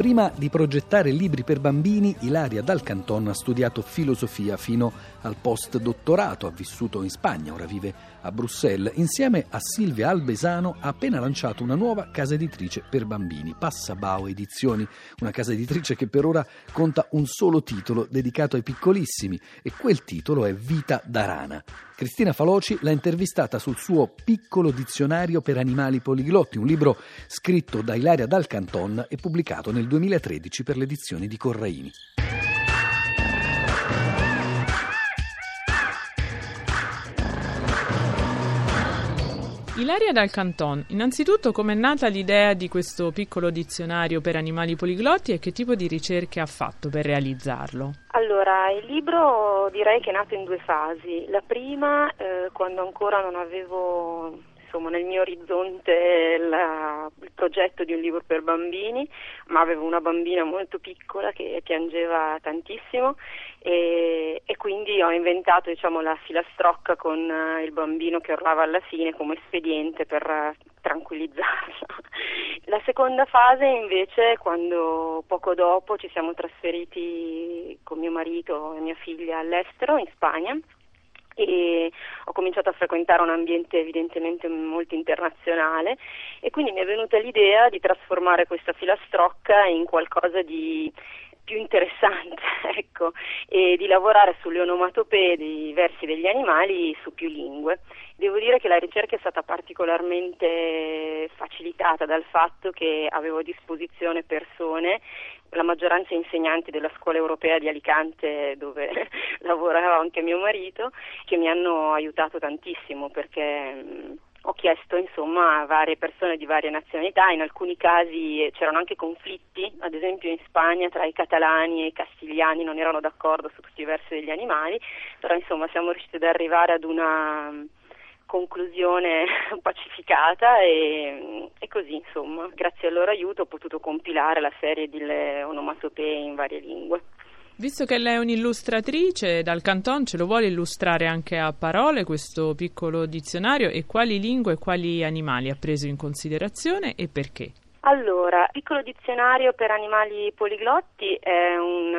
Prima di progettare libri per bambini, Ilaria Dal Canton ha studiato filosofia fino al post-dottorato, ha vissuto in Spagna, ora vive a Bruxelles. Insieme a Silvia Albesano ha appena lanciato una nuova casa editrice per bambini, Passabao Edizioni, una casa editrice che per ora conta un solo titolo dedicato ai piccolissimi e quel titolo è Vita da rana. Cristina Faloci l'ha intervistata sul suo piccolo dizionario per animali poliglotti, un libro scritto da Ilaria Dal Canton e pubblicato nel 2013 per le edizioni di Corraini. Ilaria Dal Canton, innanzitutto com'è nata l'idea di questo piccolo dizionario per animali poliglotti e che tipo di ricerche ha fatto per realizzarlo? Allora, il libro direi che è nato in due fasi. La prima, eh, quando ancora non avevo insomma, nel mio orizzonte la, il progetto di un libro per bambini, ma avevo una bambina molto piccola che piangeva tantissimo e, e quindi ho inventato diciamo, la filastrocca con uh, il bambino che urlava alla fine come espediente per uh, tranquillizzarla. La seconda fase invece quando poco dopo ci siamo trasferiti con mio marito e mia figlia all'estero in Spagna e ho cominciato a frequentare un ambiente evidentemente molto internazionale e quindi mi è venuta l'idea di trasformare questa filastrocca in qualcosa di più interessante, ecco, e di lavorare sulle onomatopee dei versi degli animali su più lingue. Devo dire che la ricerca è stata particolarmente facilitata dal fatto che avevo a disposizione persone, la maggioranza insegnanti della scuola europea di Alicante dove lavorava anche mio marito, che mi hanno aiutato tantissimo perché ho chiesto insomma a varie persone di varie nazionalità, in alcuni casi c'erano anche conflitti, ad esempio in Spagna tra i catalani e i castigliani non erano d'accordo su tutti i versi degli animali, però insomma siamo riusciti ad arrivare ad una mm, conclusione pacificata e, e, così insomma grazie al loro aiuto ho potuto compilare la serie di onomatopee in varie lingue. Visto che lei è un'illustratrice, dal Canton ce lo vuole illustrare anche a parole questo piccolo dizionario e quali lingue e quali animali ha preso in considerazione e perché? Allora, Piccolo dizionario per animali poliglotti è un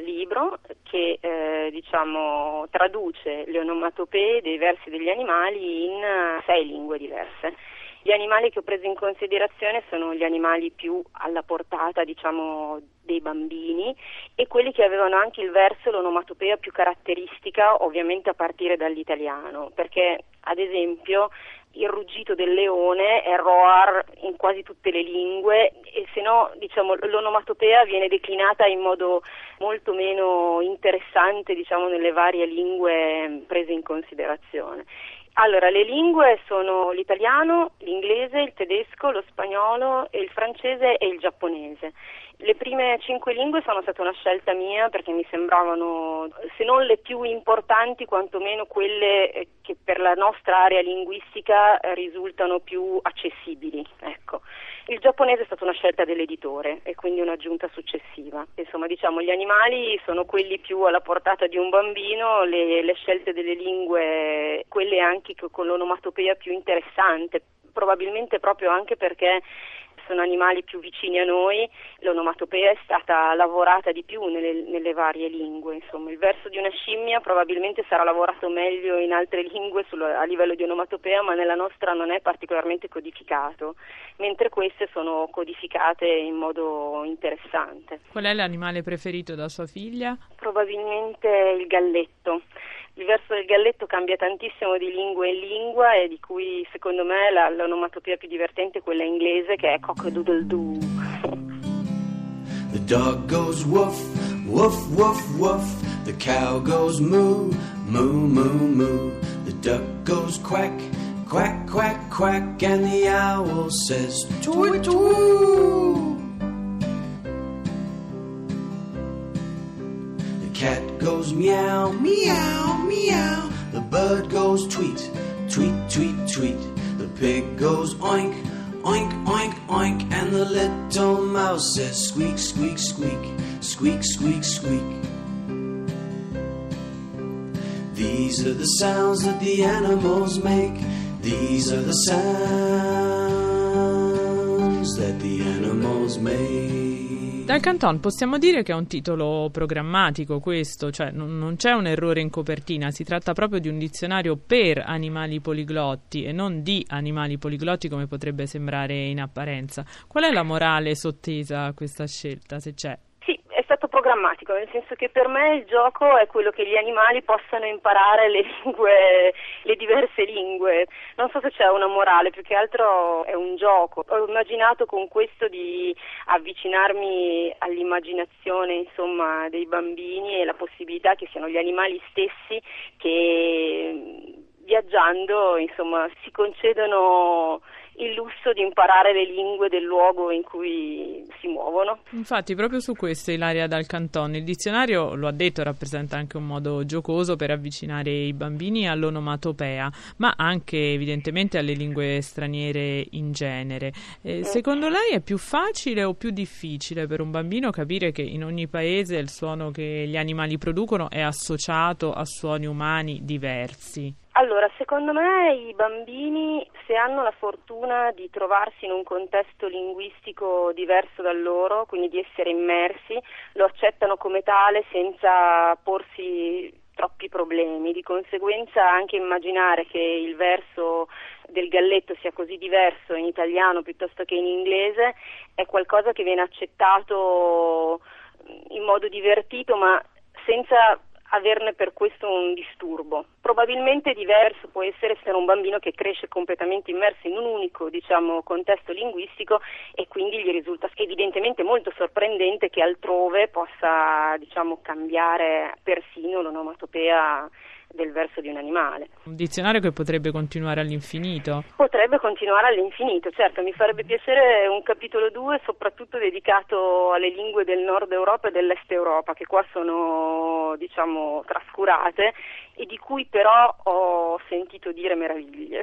libro che uh, diciamo, traduce le onomatopee dei versi degli animali in uh, sei lingue diverse. Gli animali che ho preso in considerazione sono gli animali più alla portata, diciamo, dei bambini e quelli che avevano anche il verso, l'onomatopea più caratteristica, ovviamente a partire dall'italiano, perché ad esempio il ruggito del leone è roar in quasi tutte le lingue e se no diciamo, l'onomatopea viene declinata in modo molto meno interessante diciamo, nelle varie lingue prese in considerazione. Allora, le lingue sono l'italiano, l'inglese, il tedesco, lo spagnolo, il francese e il giapponese. Le prime cinque lingue sono state una scelta mia perché mi sembravano, se non le più importanti, quantomeno quelle eh, che per la nostra area linguistica risultano più accessibili. Ecco. Il giapponese è stata una scelta dell'editore e quindi un'aggiunta successiva. Insomma, diciamo, gli animali sono quelli più alla portata di un bambino, le, le scelte delle lingue, quelle anche con l'onomatopea più interessante, probabilmente proprio anche perché sono animali più vicini a noi, l'onomatopea è stata lavorata di più nelle, nelle varie lingue, insomma il verso di una scimmia probabilmente sarà lavorato meglio in altre lingue sul, a livello di onomatopea, ma nella nostra non è particolarmente codificato, mentre queste sono codificate in modo interessante. Qual è l'animale preferito da sua figlia? Probabilmente il galletto il verso del galletto cambia tantissimo di lingua in lingua e di cui secondo me la, l'onomatopea più divertente è quella inglese che è cock-a-doodle-doo. The dog goes woof, woof, woof, woof. The cow goes moo, moo, moo, moo. The duck goes quack, quack, quack, quack. And the owl says tweet, tweet. The cat goes meow, meow, bird goes tweet, tweet, tweet, tweet. The pig goes oink, oink, oink, oink. And the little mouse says squeak, squeak, squeak, squeak, squeak, squeak. These are the sounds that the animals make. These are the sounds that the animals make. Dal Canton possiamo dire che è un titolo programmatico questo, cioè non, non, c'è un errore in copertina, si tratta proprio di un dizionario per animali poliglotti e non di animali poliglotti come potrebbe sembrare in apparenza. Qual è la morale sottesa a questa scelta, se c'è? Programmatico, nel senso che per me il gioco è quello che gli animali possano imparare le lingue, le diverse lingue. Non so se c'è una morale, più che altro è un gioco. Ho immaginato con questo di avvicinarmi all'immaginazione, insomma, dei bambini e la possibilità che siano gli animali stessi che viaggiando, insomma, si concedono il lusso di imparare le lingue del luogo in cui si muovono. Infatti, proprio su questo Ilaria Dal Canton, il dizionario, lo ha detto, rappresenta anche un modo giocoso per avvicinare i bambini all'onomatopea, ma anche evidentemente alle lingue straniere in genere. Eh, secondo lei è più facile o più difficile per un bambino capire che in ogni paese il suono che gli animali producono è associato a suoni umani diversi? Allora, secondo me i bambini, se hanno la fortuna di trovarsi in un contesto linguistico diverso dal loro, quindi di essere immersi, lo accettano come tale senza porsi troppi problemi. Di conseguenza anche immaginare che il verso del galletto sia così diverso in italiano piuttosto che in inglese è qualcosa che viene accettato in modo divertito ma senza averne per questo un disturbo. Probabilmente diverso può essere essere un bambino che cresce completamente immerso in un unico diciamo, contesto linguistico e quindi gli risulta evidentemente molto sorprendente che altrove possa diciamo, cambiare persino l'onomatopea del verso di un animale. Un dizionario che potrebbe continuare all'infinito? Potrebbe continuare all'infinito, certo, mi farebbe piacere un capitolo 2 soprattutto dedicato alle lingue del nord Europa e dell'est Europa, che qua sono diciamo trascurate e di cui però ho sentito dire meraviglie.